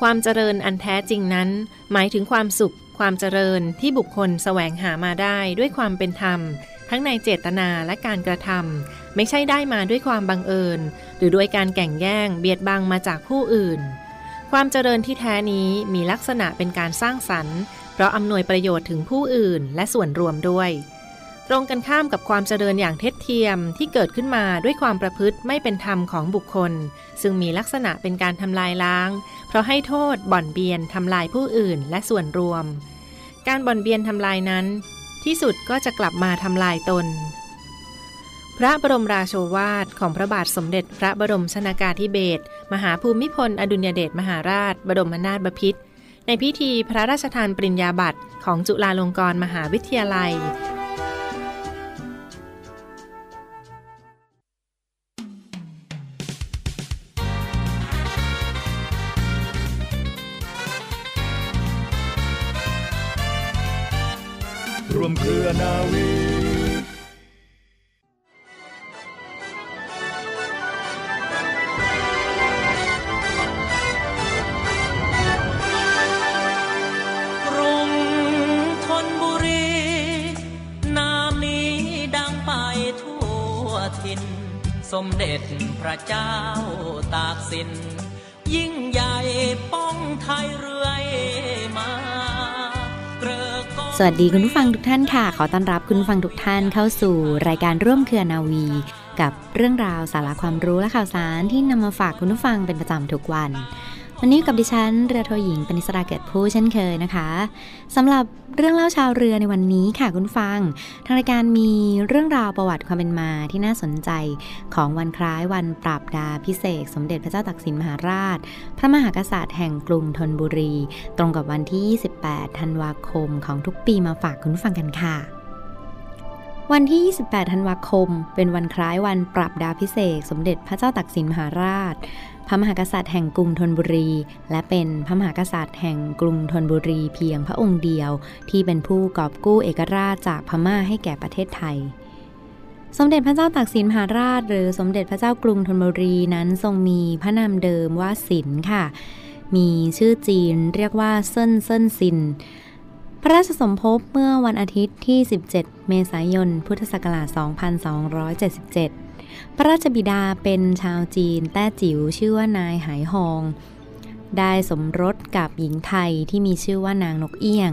ความเจริญอันแท้จริงนั้น หมายถึงความสุข ความเจริญที่บุคคลแสวงหามาได้ด้วยความเป็นธรรม ทั้งในเจตนาและการกระทำไม่ใช่ได้มาด้วยความบังเอิญ หรือด้วยการแก่งแย่งเบียดบังมาจากผู้อื่น ความเจริญที่แท้นี้มีลักษณะเป็นการสร้างสรรค์ เพราะอำนวยประโยชน์ถึงผู้อื่นและส่วนรวมด้วย ตรงกันข้ามกับความเจริญอย่างเท็จเทียมที่เกิดขึ้นมาด้วยความประพฤติไม่เป็นธรรมของบุคคล ซึ่งมีลักษณะเป็นการทำลายล้าง เพราะให้โทษบ่อนเบียนทำลายผู้อื่นและส่วนรวม การบ่อนเบียนทำลายนั้น ที่สุดก็จะกลับมาทำลายตน พระบรมราโชวาทของพระบาทสมเด็จพระบรมชนากาธิเบศรมหาภูมิพลอดุลยเดชมหาราช บรมนาถบพิตรในพิธีพระราชทานปริญญาบัตรของจุฬาลงกรณ์มหาวิทยาลัย รวมเครือนาวี สวัสดีคุณผู้ฟังทุกท่านค่ะ ขอต้อนรับคุณผู้ฟังทุกท่านเข้าสู่รายการร่วมเครือนาวี กับเรื่องราวสาระความรู้และข่าวสารที่นำมาฝากคุณผู้ฟังเป็นประจำทุกวัน วันนี้กับดิฉันเรือโทหญิงปณิสราเกิดผู้เช่นเคยนะคะสำหรับเรื่องเล่าชาวเรือในวันนี้ค่ะคุณฟัง ทางรายการมีเรื่องราวประวัติความเป็นมาที่น่าสนใจของวันคล้ายวันปรับดาพิเศษ สมเด็จพระเจ้าตากสินมหาราช พระมหากษัตริย์แห่งกรุงธนบุรี ตรงกับวันที่ 28 ธันวาคมของทุกปีมาฝากคุณฟังกันค่ะวันที่ 28 ธันวาคม เป็นวันคล้ายวันปรับดาพิเศษ สมเด็จพระเจ้าตากสินมหาราช พระมหากษัตริย์แห่งกรุงธนบุรี และเป็นพระมหากษัตริย์แห่งกรุงธนบุรีเพียงพระองค์เดียว ที่เป็นผู้กอบกู้เอกราชจากพม่าให้แก่ประเทศไทยสมเด็จพระเจ้าตากสินมหาราช หรือสมเด็จพระเจ้ากรุงธนบุรีนั้นทรงมีพระนามเดิมว่าสินค่ะ มีชื่อจีนเรียกว่าเซินเซินซิน พระราชสมภพเมื่อวันอาทิตย์ที่ 17 เมษายน พุทธศักราช 2277 พระราชบิดาเป็นชาวจีนแต้จิ๋วชื่อว่านายไหฮอง ได้สมรสกับหญิงไทยที่มีชื่อว่านางนกเอี้ยง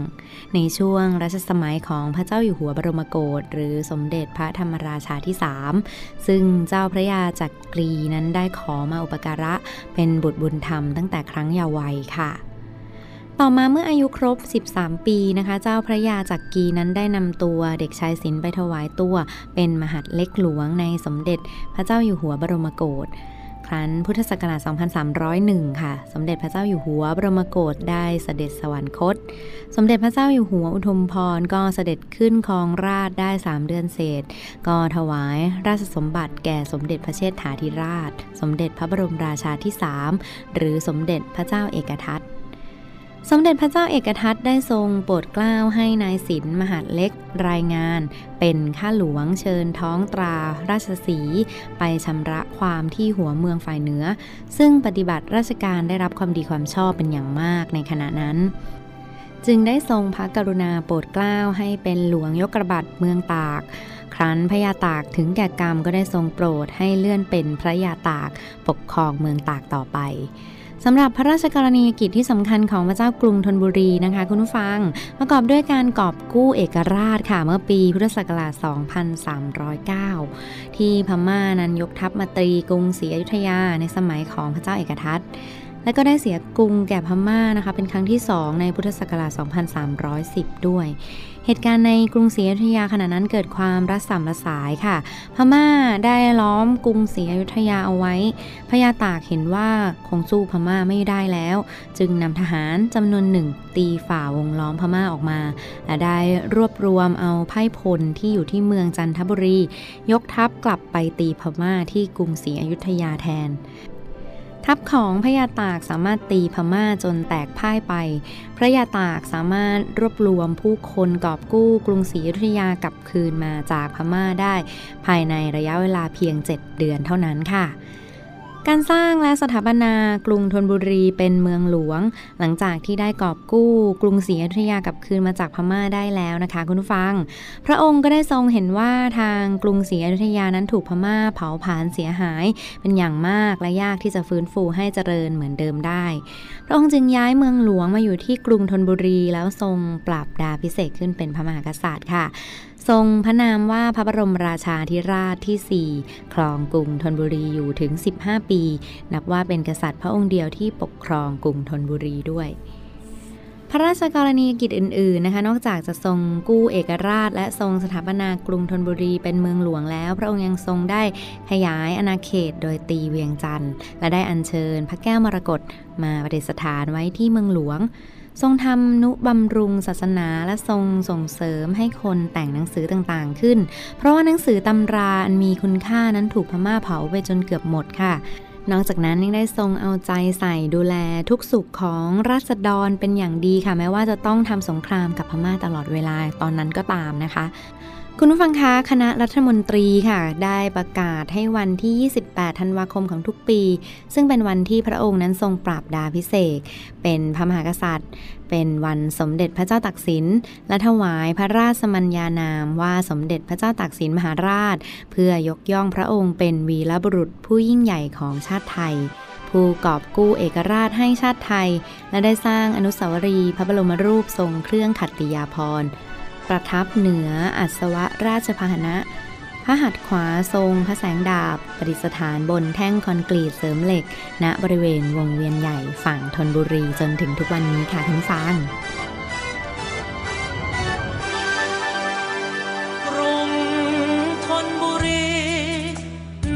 ในช่วงรัชสมัยของพระเจ้าอยู่หัวบรมโกศหรือสมเด็จพระธรรมราชาที่3ซึ่งเจ้าพระยาจักกรีนั้นได้ขอมาอุปการะเป็นบุตรบุญธรรมตั้งแต่ครั้งเยาว์วัยค่ะ ต่อมาเมื่ออายุครบ 13 ปีนะคะ เจ้าพระยาจักรีนั้นได้นำตัวเด็กชายศิลป์ไปถวายตัว เป็นมหัดเล็กหลวงในสมเด็จพระเจ้าอยู่หัวบรมโกศครั้นพุทธศักราช 2301 ค่ะ สมเด็จพระเจ้าอยู่หัวบรมโกศได้เสด็จสวรรคต สมเด็จพระเจ้าอยู่หัวอุทุมพรก็เสด็จขึ้นครองราชได้ 3 เดือนเศษ ก็ถวายราชสมบัติแก่สมเด็จพระเชษฐาธิราช สมเด็จพระบรมราชาที่ 3 หรือสมเด็จพระเจ้าเอกทัต สมเด็จพระเจ้าเอกทัตได้ทรงโปรดเกล้าให้นายศิลมหาดเล็กรายงาน เป็นข้าหลวงเชิญท้องตราราชสี ไปชำระความที่หัวเมืองฝ่ายเหนือ ซึ่งปฏิบัติราชการได้รับความดีความชอบเป็นอย่างมากในขณะนั้นจึงได้ทรงพระกรุณาโปรดเกล้าให้เป็นหลวงยกระบัดเมืองตาก ครั้นพระยาตากถึงแก่กรรมก็ได้ทรงโปรดให้เลื่อนเป็นพระยาตากปกครองเมืองตากต่อไป สำหรับพระราชกรณียกิจที่สำคัญของพระเจ้ากรุงธนบุรีนะคะ คุณผู้ฟัง ประกอบด้วยการกอบกู้เอกราชค่ะเมื่อปีพุทธศักราช 2309 ที่พม่านั้นยกทัพมาตรีกรุงศรีอยุธยาในสมัยของพระเจ้าเอกทัตและก็ได้เสียกรุงแก่พม่านะคะ เป็นครั้งที่ 2 ในพุทธศักราช 2310 ด้วย เหตุการณ์ในกรุงศรีอยุธยาขณะนั้นเกิดความรัศมระสายค่ะ พม่าได้ล้อมกรุงศรีอยุธยาเอาไว้ พญาตากเห็นว่าคงสู้พม่าไม่ได้แล้ว จึงนำทหารจำนวนหนึ่งตีฝ่าวงล้อมพม่าออกมา และได้รวบรวมเอาไพ่พลที่อยู่ที่เมืองจันทบุรี ยกทัพกลับไปตีพม่าที่กรุงศรีอยุธยาแทน ทัพของพระยาตากสามารถตีพม่าจนแตกพ่ายไป พระยาตากสามารถรวบรวมผู้คนกอบกู้กรุงศรีอยุธยากลับคืนมาจากพม่าได้ ภายในระยะเวลาเพียง 7 เดือนเท่านั้นค่ะ การสร้างและสถาปนากรุงธนบุรีเป็นเมืองหลวง หลังจากที่ได้กอบกู้กรุงศรีอยุธยากลับคืนมาจากพม่าได้แล้วนะคะคุณผู้ฟัง พระองค์ก็ได้ทรงเห็นว่าทางกรุงศรีอยุธยานั้นถูกพม่าเผาผลาญเสียหาย เป็นอย่างมากและยากที่จะฟื้นฟูให้เจริญเหมือนเดิมได้ พระองค์จึงย้ายเมืองหลวงมาอยู่ที่กรุงธนบุรีแล้วทรงปรับดาพิเศษขึ้นเป็นพระมหากษัตริย์ค่ะ ทรงพระนามว่าพระบรมราชาธิราชที่ 4 ครองกรุงธนบุรีอยู่ถึง 15 ปี นับว่าเป็นกษัตริย์พระองค์เดียวที่ปกครองกรุงธนบุรีด้วยพระราชกรณียกิจอื่น ๆ นะคะ นอกจากจะทรงกู้เอกราช และทรงสถาปนากรุงธนบุรีเป็นเมืองหลวงแล้ว พระองค์ยังทรงได้ขยายอาณาเขตโดยตีเวียงจันทร์ และได้อัญเชิญพระแก้วมรกตมาประดิษฐานไว้ที่เมืองหลวง ทรงทำนุบำรุงศาสนาและทรงส่งเสริมให้คนแต่งหนังสือต่างๆขึ้น เพราะว่าหนังสือตำราอันมีคุณค่านั้นถูกพม่าเผาไปจนเกือบหมดค่ะนอกจากนั้นยังได้ทรงเอาใจใส่ดูแลทุกสุขของราษฎรเป็นอย่างดีค่ะ แม้ว่าจะต้องทำสงครามกับพม่าตลอดเวลาตอนนั้นก็ตามนะคะ คุณผู้ฟังคะคณะรัฐมนตรีค่ะ ได้ประกาศให้วันที่ 28 ธันวาคมของทุกปี ซึ่งเป็นวันที่พระองค์นั้นทรงปราบดาพิเศษ เป็นพระมหากษัตริย์ เป็นวันสมเด็จพระเจ้าตากสิน และถวายพระราชสมัญญานามว่าสมเด็จพระเจ้าตากสินมหาราช เพื่อยกย่องพระองค์เป็นวีรบุรุษผู้ยิ่งใหญ่ของชาติไทยผู้กอบกู้เอกราชให้ชาติไทย และได้สร้างอนุสาวรีย์พระบรมรูปทรงเครื่องขัตติยาภรณ์ ประทับเหนืออัศวราชพาหนะ พระหัตถ์ขวาทรงพระแสงดาบประดิษฐานบนแท่งคอนกรีตเสริมเหล็ก ณบริเวณวงเวียนใหญ่ฝั่งธนบุรีจนถึงทุกวันนี้ค่ะทุกฟังกรุงธนบุรี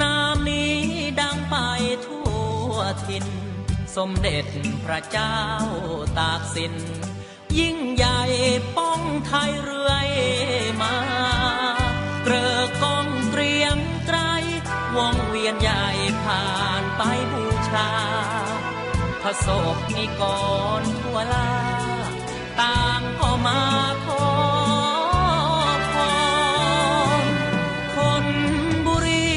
นามนี้ดังไปทั่วถิ่นสมเด็จพระเจ้าตากสิน ยิ่งใหญ่ป้องไทยเรื่อยมาเกลอกองเกรียงไกรวงเวียนใหญ่ผ่านไปบูชาพระศกนิกรทั่วลาต่างก็มาขอพรคนบุรี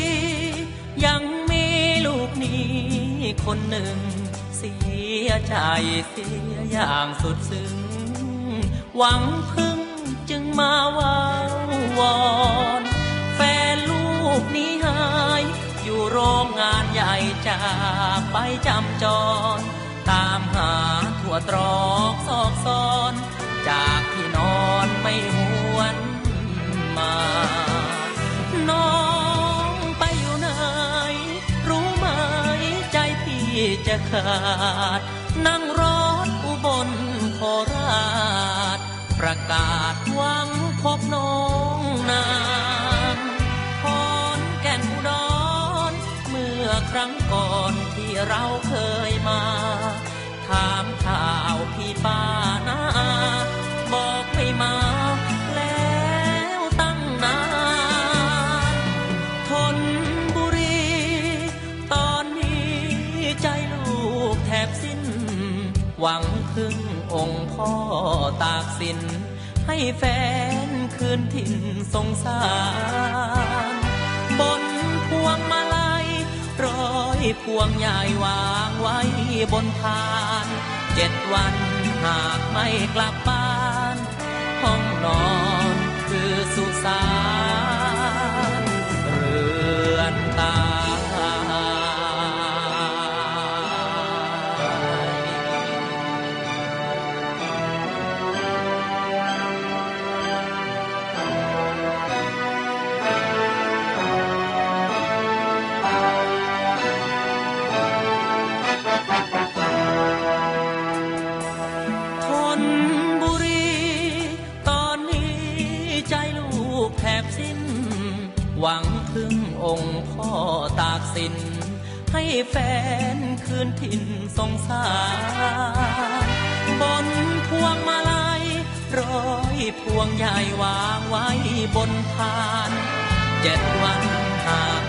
ยังมีลูกนี้คนหนึ่ง เสียใจเสียอย่างสุดซึ้ง หวังพึ่งจึงมาวาวอนแฟนลูกนี้หาย อยู่โรงงานใหญ่จากไปจำจร ตามหาทั่วตรอกซอกซอน จากที่นอนไม่หวนมา น้องไปอยู่ไหน รู้ไหมใจพี่จะขาดนั่งร สิน ให้แฟนคืนถิ่นสงสาร บนพวงมาลัยร้อยพวงใหญ่วางไว้บนพานเจ็ดวันหากไม่กลับบ้าน ห้องนอนคือสุสาน ให้แฟนคืนถิ่นสงสารบนพวงมาลัยร้อยพวงใหญ่วางไว้บนพาน เจ็ดวันหา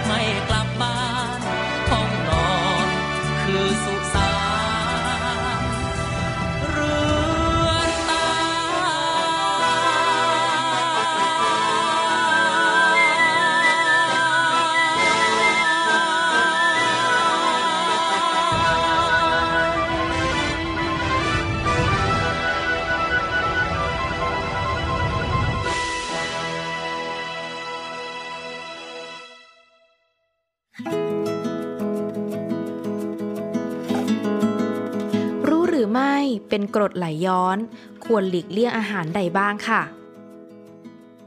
ไม่เป็นกรดไหลย้อน ควรหลีกเลี่ยงอาหารใดบ้างค่ะ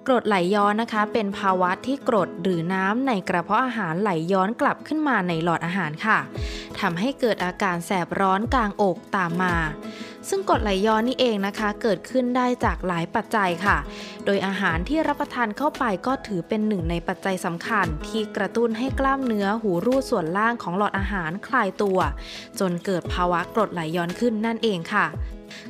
กรดไหลย้อนนะคะ เป็นภาวะที่กรดหรือน้ำในกระเพาะอาหารไหลย้อนกลับขึ้นมาในหลอดอาหารค่ะทำให้เกิดอาการแสบร้อนกลางอกตามมา ซึ่งกรดไหลย้อนนี่เองนะคะ เกิดขึ้นได้จากหลายปัจจัยค่ะ โดยอาหารที่รับประทานเข้าไปก็ถือเป็นหนึ่งในปัจจัยสำคัญ ที่กระตุ้นให้กล้ามเนื้อหูรูดส่วนล่างของหลอดอาหารคลายตัว จนเกิดภาวะกรดไหลย้อนขึ้นนั่นเองค่ะ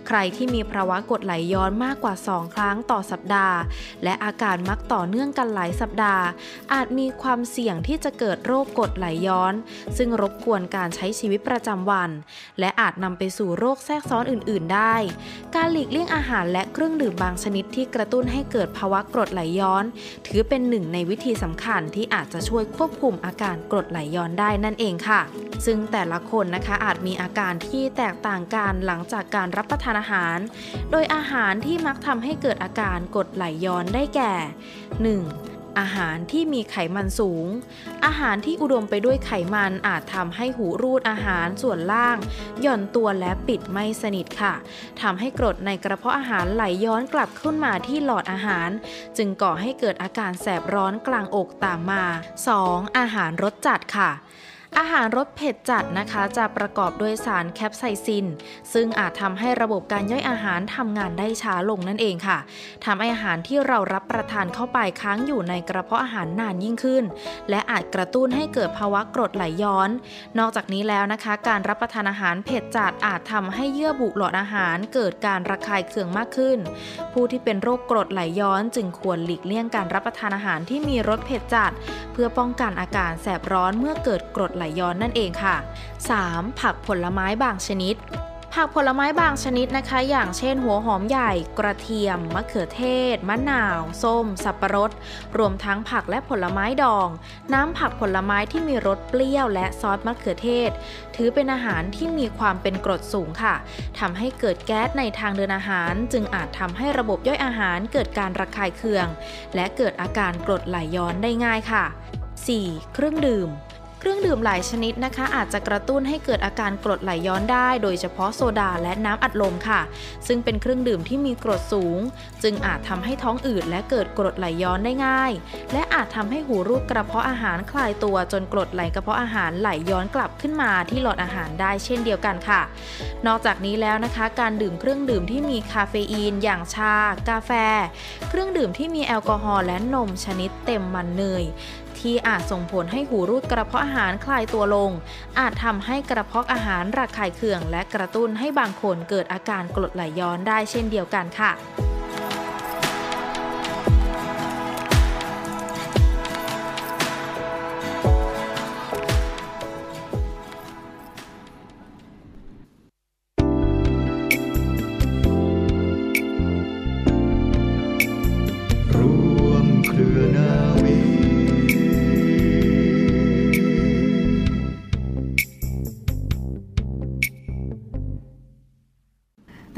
ใครที่มีภาวะกรดไหลย้อนมากกว่า 2 ครั้งต่อสัปดาห์ และอาการมักต่อเนื่องกันหลายสัปดาห์ อาจมีความเสี่ยงที่จะเกิดโรคกรดไหลย้อน ซึ่งรบกวนการใช้ชีวิตประจำวัน และอาจนำไปสู่โรคแทรกซ้อนอื่น ๆ ได้ การหลีกเลี่ยงอาหารและเครื่องดื่มบางชนิดที่กระตุ้นให้เกิดภาวะกรดไหลย้อน ถือเป็นหนึ่งในวิธีสำคัญที่อาจจะช่วยควบคุมอาการกรดไหลย้อนได้นั่นเองค่ะ ซึ่งแต่ละคนนะคะอาจมีอาการที่แตกต่างกันหลังจากการรับประทานอาหาร โดยอาหารที่มักทำให้เกิดอาการกรดไหลย้อนได้แก่ 1. อาหารที่มีไขมันสูง อาหารที่อุดมไปด้วยไขมันอาจทำให้หูรูดอาหารส่วนล่าง หย่อนตัวและปิดไม่สนิทค่ะทำให้กรดในกระเพาะอาหารไหลย้อนกลับขึ้นมาที่หลอดอาหาร จึงก่อให้เกิดอาการแสบร้อนกลางอกตามมา 2. อาหารรสจัดค่ะ อาหารรสเผ็ดจัดนะคะจะประกอบด้วยสารแคปไซซิน ซึ่งอาจทำให้ระบบการย่อยอาหารทำงานได้ช้าลงนั่นเองค่ะทำให้อาหารที่เรารับประทานเข้าไปค้างอยู่ในกระเพาะอาหารนานยิ่งขึ้น และอาจกระตุ้นให้เกิดภาวะกรดไหลย้อน นอกจากนี้แล้วนะคะ การรับประทานอาหารเผ็ดจัดอาจทำให้เยื่อบุหลอดอาหารเกิดการระคายเคืองมากขึ้น ผู้ที่เป็นโรคกรดไหลย้อนจึงควรหลีกเลี่ยงการรับประทานอาหารที่มีรสเผ็ดจัด เพื่อป้องกันอาการแสบร้อนเมื่อเกิดกรดไหลย้อนนั่นเองค่ะ 3. ผักผลไม้บางชนิดผักผลไม้บางชนิดนะคะ อย่างเช่นหัวหอมใหญ่ กระเทียม มะเขือเทศ มะนาว ส้ม สับปะรด รวมทั้งผักและผลไม้ดอง น้ำผักผลไม้ที่มีรสเปรี้ยวและซอสมะเขือเทศ ถือเป็นอาหารที่มีความเป็นกรดสูงค่ะทำให้เกิดแก๊สในทางเดินอาหาร จึงอาจทำให้ระบบย่อยอาหารเกิดการระคายเคือง และเกิดอาการกรดไหลย้อนได้ง่ายค่ะ 4. เครื่องดื่ม เครื่องดื่มหลายชนิดนะคะ อาจจะกระตุ้นให้เกิดอาการกรดไหลย้อนได้ โดยเฉพาะโซดาและน้ำอัดลมค่ะ ซึ่งเป็นเครื่องดื่มที่มีกรดสูง จึงอาจทำให้ท้องอืดและเกิดกรดไหลย้อนได้ง่าย และอาจทำให้หูรูดกระเพาะอาหารคลายตัวจนกรดไหลกระเพาะอาหารไหลย้อนกลับขึ้นมาที่หลอดอาหารได้เช่นเดียวกันค่ะ นอกจากนี้แล้วนะคะ การดื่มเครื่องดื่มที่มีคาเฟอีน อย่างชา กาแฟ เครื่องดื่มที่มีแอลกอฮอล์และนมชนิดเต็มมันเนย ที่อาจส่งผลให้หูรูดกระเพาะอาหารคลายตัวลง อาจทำให้กระเพาะอาหารระคายเคือง และกระตุ้นให้บางคนเกิดอาการกรดไหลย้อนได้เช่นเดียวกันค่ะ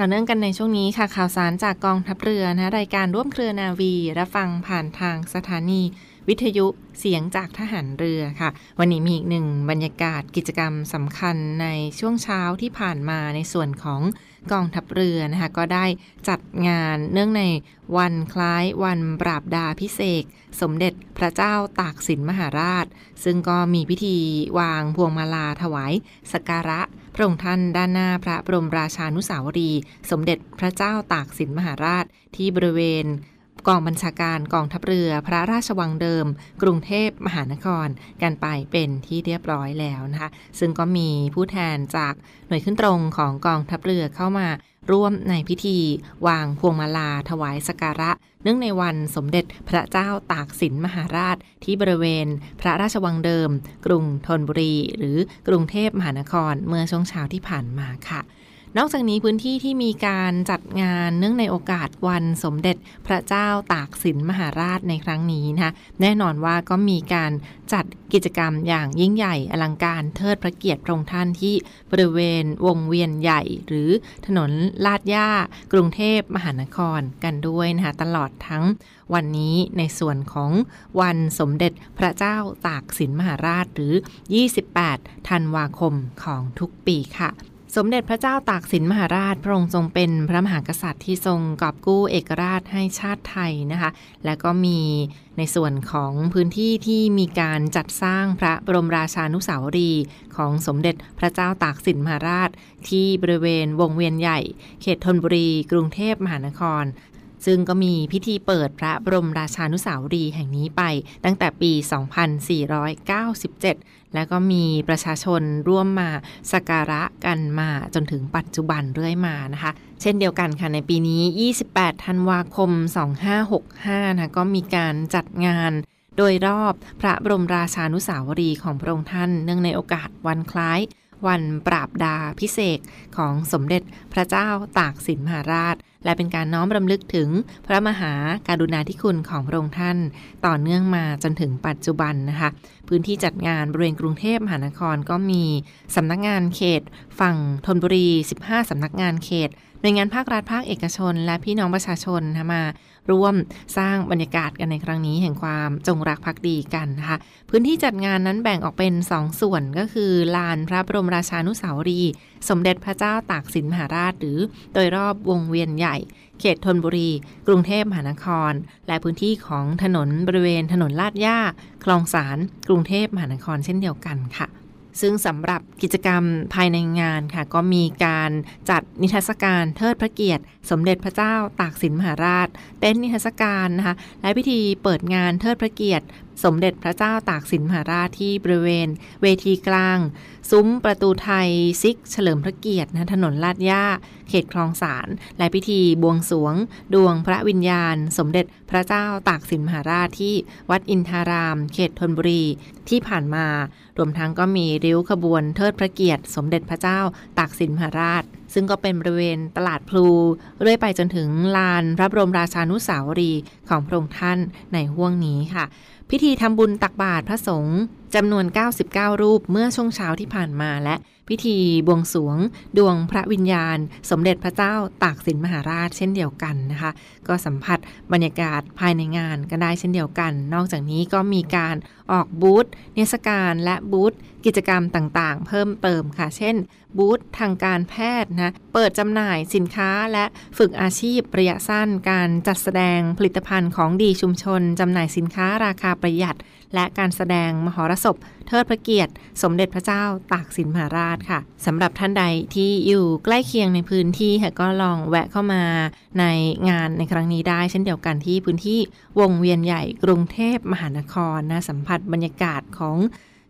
ต่อเนื่องกันในช่วงนี้ค่ะข่าวสารจากกองทัพเรือนะรายการร่วมเครือนาวีรับฟังผ่านทางสถานี วิทยุเสียงจากทหารเรือค่ะ วันนี้มีอีกหนึ่งบรรยากาศกิจกรรมสำคัญในช่วงเช้าที่ผ่านมาในส่วนของ กองทัพเรือนะคะก็ได้จัดงานเนื่องในวันคล้ายวันปราบดาพิเศษสมเด็จพระเจ้าตากสินมหาราช ซึ่งก็มีพิธีวางพวงมาลาถวายสักการะพระองค์ท่านด้านหน้าพระบรมราชานุสาวรี สมเด็จพระเจ้าตากสินมหาราชที่บริเวณ กองบัญชาการกองทัพเรือ พระราชวังเดิม กรุงเทพมหานคร กันไปเป็นที่เรียบร้อยแล้วนะคะซึ่งก็มีผู้แทนจากหน่วยขึ้นตรงของกองทัพเรือเข้ามาร่วมในพิธีวางพวงมาลาถวายสการะ เนื่องในวันสมเด็จพระเจ้าตากสินมหาราช ที่บริเวณพระราชวังเดิม กรุงธนบุรี หรือกรุงเทพมหานครเมื่อช่วงเช้าที่ผ่านมาค่ะ นอกจากนี้พื้นที่ที่มีการจัดงานเนื่องในโอกาสวันสมเด็จพระเจ้าตากสินมหาราชในครั้งนี้นะคะแน่นอนว่าก็มีการจัดกิจกรรมอย่างยิ่งใหญ่อลังการเทิดพระเกียรติพระองค์ท่านที่บริเวณวงเวียนใหญ่ หรือถนนลาดย่ากรุงเทพมหานครกันด้วยนะคะตลอดทั้งวันนี้ในส่วนของวันสมเด็จพระเจ้าตากสินมหาราชหรือ 28 ธันวาคมของทุกปีค่ะ สมเด็จพระเจ้าตากสินมหาราชพระองค์ทรงเป็นพระมหากษัตริย์ที่ทรงกอบกู้เอกราชให้ชาติไทยนะคะ และก็มีในส่วนของพื้นที่ที่มีการจัดสร้างพระบรมราชานุสาวรีย์ของสมเด็จพระเจ้าตากสินมหาราช ที่บริเวณวงเวียนใหญ่ เขตธนบุรี กรุงเทพมหานคร ซึ่งก็มีพิธีเปิดพระบรมราชานุสาวรีย์แห่งนี้ไปตั้งแต่ปี 2497 และก็มีประชาชนร่วมมาสักการะกันมาจนถึงปัจจุบันเรื่อยมานะคะ เช่นเดียวกันค่ะในปีนี้ 28 ธันวาคม 2565 นะก็มีการจัดงานโดยรอบพระบรมราชานุสาวรีย์ของพระองค์ท่าน เนื่องในโอกาสวันคล้าย วันปราบดาพิเศษของสมเด็จพระเจ้าตากสินมหาราช และเป็นการน้อมรำลึกถึงพระมหาการุณาธิคุณของพระองค์ท่าน ต่อเนื่องมาจนถึงปัจจุบันนะคะ พื้นที่จัดงานบริเวณกรุงเทพมหานครก็มีสำนักงานเขต ฝั่งธนบุรี 15สำนักงานเขตหน่วยงานภาครัฐภาคเอกชน และพี่น้องประชาชนมา ร่วมสร้างบรรยากาศกันในครั้งนี้แห่งความจงรักภักดีกันนะคะ พื้นที่จัดงานนั้นแบ่งออกเป็น 2 ส่วนก็คือลานพระบรมราชานุสาวรีย์สมเด็จพระเจ้าตากสินมหาราช หรือโดยรอบวงเวียนใหญ่ เขตธนบุรี กรุงเทพมหานคร และพื้นที่ของถนนบริเวณถนนลาดย่า คลองสาร กรุงเทพมหานครเช่นเดียวกันค่ะ ซึ่งสำหรับกิจกรรมภายในงานค่ะ ก็มีการจัดนิทรรศการเทิดพระเกียรติ สมเด็จพระเจ้าตากสินมหาราช เต้นนิทรรศการนะคะและพิธีเปิดงานเทิดพระเกียรติ สมเด็จพระเจ้าตากสินมหาราชที่บริเวณ เวทีกลาง ซุ้มประตูไทยซิก เฉลิมพระเกียรตินะถนนลาดย่า เขตคลองสารและพิธีบวงสวง ดวงพระวิญญาณ สมเด็จพระเจ้าตากสินมหาราชที่วัดอินทาราม เขตธนบุรีที่ผ่านมารวมทั้งก็มีริ้วขบวนเทิดพระเกียรติ สมเด็จพระเจ้าตากสินมหาราช ซึ่งก็เป็นบริเวณตลาดพลูเรื่อยไปจนถึงลานพระบรมราชานุสาวรีย์ของพระองค์ท่านในห้วงนี้ค่ะ พิธีทำบุญตักบาตรพระสงฆ์จำนวน 99 รูปเมื่อช่วงเช้าที่ผ่านมาและพิธีบวงสวง ดวงพระวิญญาณ สมเด็จพระเจ้าตากสินมหาราชเช่นเดียวกันนะคะ ก็สัมผัสบรรยากาศภายในงานกันได้เช่นเดียวกัน นอกจากนี้ก็มีการออกบูธเนสการและบูธกิจกรรมต่างๆ เพิ่มเติมค่ะ เช่น บูธทางการแพทย์นะเปิดจำหน่ายสินค้าและฝึกอาชีพระยะสั้น การจัดแสดงผลิตภัณฑ์ของดีชุมชนจำหน่ายสินค้าราคาประหยัด และการแสดงมหรสพ เทิดพระเกียรติ สมเด็จพระเจ้าตากสินมหาราชค่ะสำหรับท่านใดที่อยู่ใกล้เคียงในพื้นที่ค่ะก็ลองแวะเข้ามาในงานในครั้งนี้ได้ เช่นเดียวกันที่พื้นที่วงเวียนใหญ่กรุงเทพมหานครนะสัมผัสบรรยากาศของ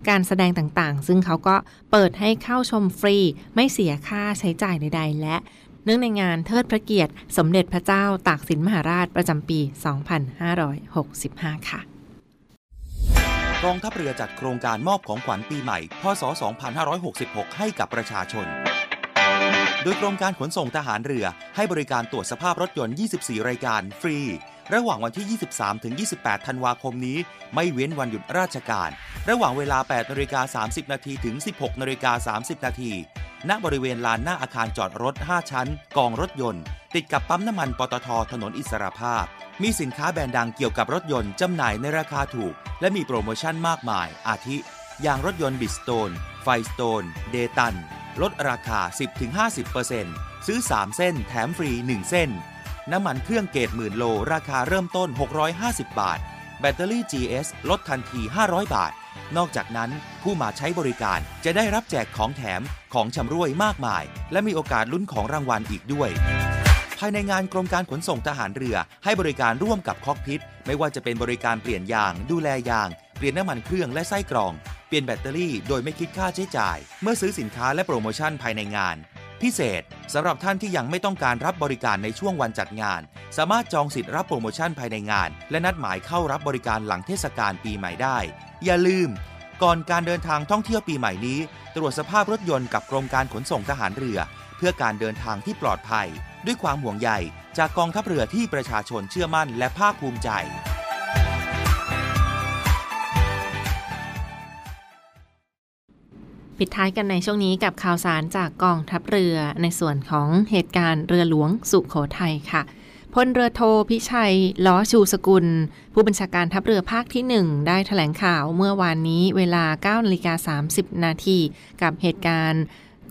การแสดงต่างๆ ซึ่งเขาก็เปิดให้เข้าชมฟรี ไม่เสียค่าใช้จ่ายใดๆ และเนื่องในงานเทิดพระเกียรติ สมเด็จพระเจ้าตากสินมหาราชประจำปี 2565 ค่ะ กองทัพเรือจัดโครงการมอบของขวัญปีใหม่ พศ 2566 ให้กับประชาชน โดยกรมการขนส่งทหารเรือให้บริการตรวจสภาพรถยนต์ 24 รายการฟรี ระหว่างวันที่ 23 ถึง 28 ธันวาคมนี้ ไม่เว้นวันหยุดราชการ ระหว่างเวลา 8นาฬิกา30 นาทีถึง 16นาฬิกา30 นาทีณบริเวณลานหน้าอาคารจอดรถ 5 ชั้น กองรถยนต์ ติดกับปั๊มน้ำมันปตทถนนอิสรภาพ มีสินค้าแบรนด์ดังเกี่ยวกับรถยนต์จำหน่ายในราคาถูก และมีโปรโมชั่นมากมาย อาทิ อย่างรถยนต์บิสโตน ไฟสโตน เดตัน ลดราคา 10-50%ซื้อ 3 เส้น แถมฟรี 1 เส้น น้ำมันเครื่องเกรดหมื่นโล ราคาเริ่มต้น 650 บาท แบตเตอรี่ GS ลดทันที 500 บาท นอกจากนั้นผู้มาใช้บริการจะได้รับแจกของแถมของชำร่วยมากมาย และมีโอกาสลุ้นของรางวัลอีกด้วยภายในงานกรมการขนส่งทหารเรือ ให้บริการร่วมกับ Cockpit ไม่ว่าจะเป็นบริการเปลี่ยนยาง ดูแลยาง เปลี่ยนน้ำมันเครื่องและไส้กรอง เปลี่ยนแบตเตอรี่ โดยไม่คิดค่าใช้จ่าย เมื่อซื้อสินค้าและโปรโมชั่นภายในงาน พิเศษสำหรับท่านที่ยังไม่ต้องการรับบริการในช่วงวันจัดงาน สามารถจองสิทธิ์รับโปรโมชั่นภายในงาน และนัดหมายเข้ารับบริการหลังเทศกาลปีใหม่ได้ อย่าลืม ก่อนการเดินทางท่องเที่ยวปีใหม่นี้ ตรวจสภาพรถยนต์กับกรมการขนส่งทหารเรือ เพื่อการเดินทางที่ปลอดภัย ด้วยความห่วงใยจากกองทัพเรือที่ประชาชนเชื่อมั่นและภาคภูมิใจ ปิดท้ายกันในช่วงนี้กับข่าวสารจากกองทัพเรือในส่วนของเหตุการณ์เรือหลวงสุขโขทัยค่ะพลเรือโทพิชัย ล้อชูสกุล ผู้บัญชาการทัพเรือภาคที่ 1 ได้ถแถลงข่าวเมื่อวานนี้เวลา9นาฬิกา30 นาทีกับเหตุการณ์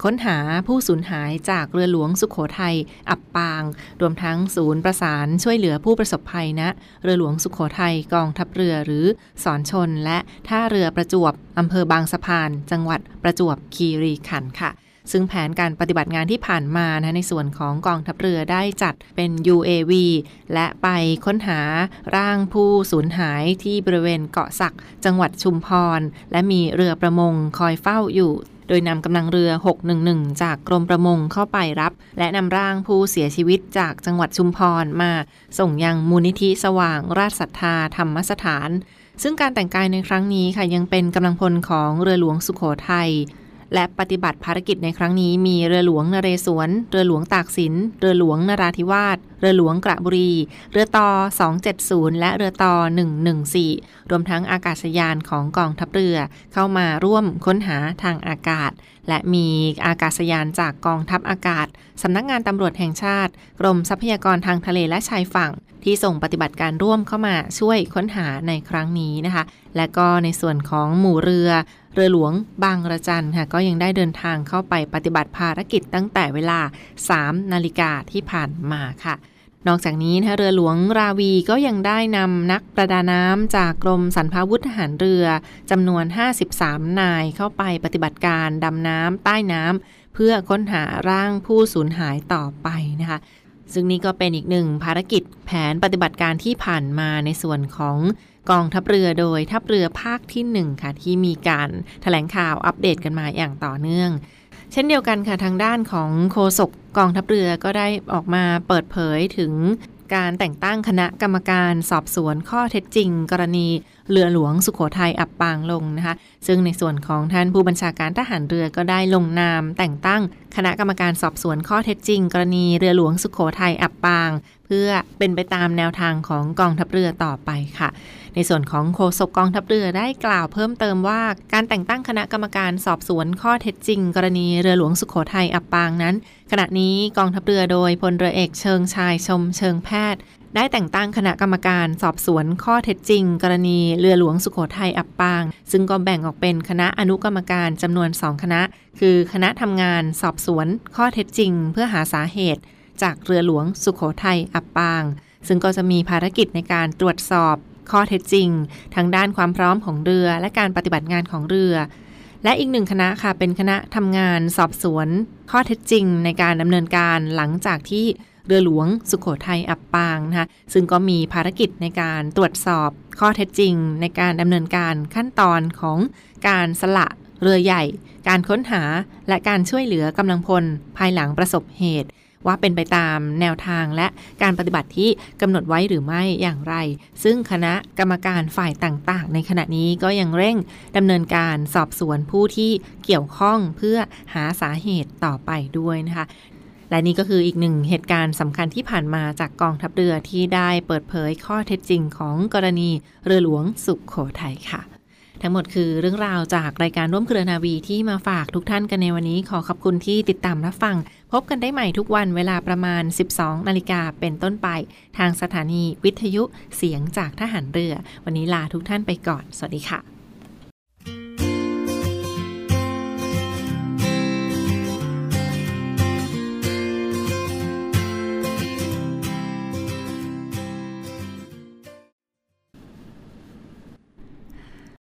ค้นหาผู้สูญหายจากเรือหลวงสุขโขทัยอับปาง รวมทั้งศูนย์ประสานช่วยเหลือผู้ประสบภัยณนะเรือหลวงสุขโขทัยกองทัพเรือหรือสอนชน และท่าเรือประจวบอำเภอบางสะพาน จังหวัดประจวบคีรีขันธ์ค่ะซึ่งแผนการปฏิบัติงานที่ผ่านมานะในส่วนของกองทัพเรือได้จัดเป็น UAV และไปค้นหาร่างผู้สูญหายที่บริเวณเกาะสัก จังหวัดชุมพร และมีเรือประมงคอยเฝ้าอยู่ โดยนำกำลังเรือ 611 จากกรมประมงเข้าไปรับ และนำร่างผู้เสียชีวิตจากจังหวัดชุมพรมา ส่งยังมูลนิธิสว่างราชศรัทธาธรรมสถาน ซึ่งการแต่งกายในครั้งนี้ค่ะยังเป็นกำลังพลของเรือหลวงสุขโขทัย และปฏิบัติภารกิจในครั้งนี้มีเรือหลวงนเรศวร เรือหลวงตากสิน เรือหลวงนราธิวาส เรือหลวงกระบุรี เรือต่อ 270 และเรือต่อ 114 รวมทั้งอากาศยานของกองทัพเรือเข้ามาร่วมค้นหาทางอากาศ และมีอากาศยานจากกองทัพอากาศ สำนักงานตำรวจแห่งชาติ กรมทรัพยากรทางทะเลและชายฝั่งที่ส่งปฏิบัติการร่วมเข้ามาช่วยค้นหาในครั้งนี้นะคะ และก็ในส่วนของหมู่เรือ รือหลวงบางระจันค่ะก็ยังได้เดินทางเข้าไปปฏิบัติภารกิจตั้งแต่เวลา 3 นาฬิกาที่ผ่านมาค่ะ นอกจากนี้นะเรือหลวงราวีก็ยังได้นำนักประดาน้ำจากกรมสรรพาวุธทหารเรือจำนวน 53 นายเข้าไปปฏิบัติการดำน้ำใต้น้ำเพื่อค้นหาร่างผู้สูญหายต่อไปนะคะ ซึ่งนี่ก็เป็นอีกหนึ่งภารกิจแผนปฏิบัติการที่ผ่านมาในส่วนของกองทัพเรือโดยทัพเรือภาคที่ 1 ค่ะ ที่มีการถแถลงข่าวอัปเดตกันมาอย่างต่อเนื่อง เช่นเดียวกันค่ะทางด้านของโฆษกกองทัพเรือก็ได้ออกมาเปิดเผยถึงการแต่งตั้งคณะกรรมการสอบสวนข้อเท็จจริง กรณี เรือหลวงสุขโขทัยอับปางลงนะคะ ซึ่งในส่วนของท่านผู้บัญชาการทหารเรือก็ได้ลงนาม แต่งตั้งคณะกรรมการสอบสวนข้อเท็จจริง กรณีเรือหลวงสุขโขทัยอับปาง เพื่อเป็นไปตามแนวทางของกองทัพเรือต่อไปค่ะในส่วนของโฆษกกองทัพเรือได้กล่าวเพิ่มเติมว่า การแต่งตั้งคณะกรรมการสอบสวนข้อเท็จจริง กรณีเรือหลวงสุขโขทัยอับปางนั้น ขณะนี้กองทัพเรือโดยพลเรือเอกเชิงชายชมเชิงแพทย์ ได้แต่งตั้งคณะกรรมการสอบสวนข้อเท็จจริง กรณีเรือหลวงสุโขทัยอับปาง ซึ่งก็แบ่งออกเป็นคณะอนุกรรมการจำนวนสองคณะ คือคณะทำงานสอบสวนข้อเท็จจริง เพื่อหาสาเหตุ จากเรือหลวงสุโขทัยอับปาง ซึ่งก็จะมีภารกิจในการตรวจสอบข้อเท็จจริงทางด้านความพร้อมของเรือ และการปฏิบัติงานของเรือ และอีกหนึ่งคณะค่ะเป็นคณะทำงานสอบสวน ข้อเท็จจริง ในการดำเนินการหลังจากที่ เรือหลวงสุขโขทัยอับปางนะคะซึ่งก็มีภารกิจในการตรวจสอบข้อเท็จจริง ในการดำเนินการขั้นตอนของการสละเรือใหญ่ การค้นหาและการช่วยเหลือกำลังพลภายหลังประสบเหตุ ว่าเป็นไปตามแนวทางและการปฏิบัติที่กำหนดไว้หรือไม่อย่างไร ซึ่งคณะกรรมการฝ่ายต่างๆ ในขณะนี้ก็ยังเร่งดำเนินการสอบสวนผู้ที่เกี่ยวข้องเพื่อหาสาเหตุต่อไปด้วยนะคะ และนี่ก็คืออีกหนึ่งเหตุการณ์สำคัญที่ผ่านมาจากกองทัพเรือที่ได้เปิดเผยข้อเท็จจริงของกรณีเรือหลวงสุขโขทัยค่ะ ทั้งหมดคือเรื่องราวจากรายการร่วมเครือนาวีที่มาฝากทุกท่านกันในวันนี้ขอขอบคุณที่ติดตามรับฟัง พบกันได้ใหม่ทุกวันเวลาประมาณ 12 นาฬิกาเป็นต้นไป ทางสถานีวิทยุเสียงจากทหารเรือ วันนี้ลาทุกท่านไปก่อน สวัสดีค่ะ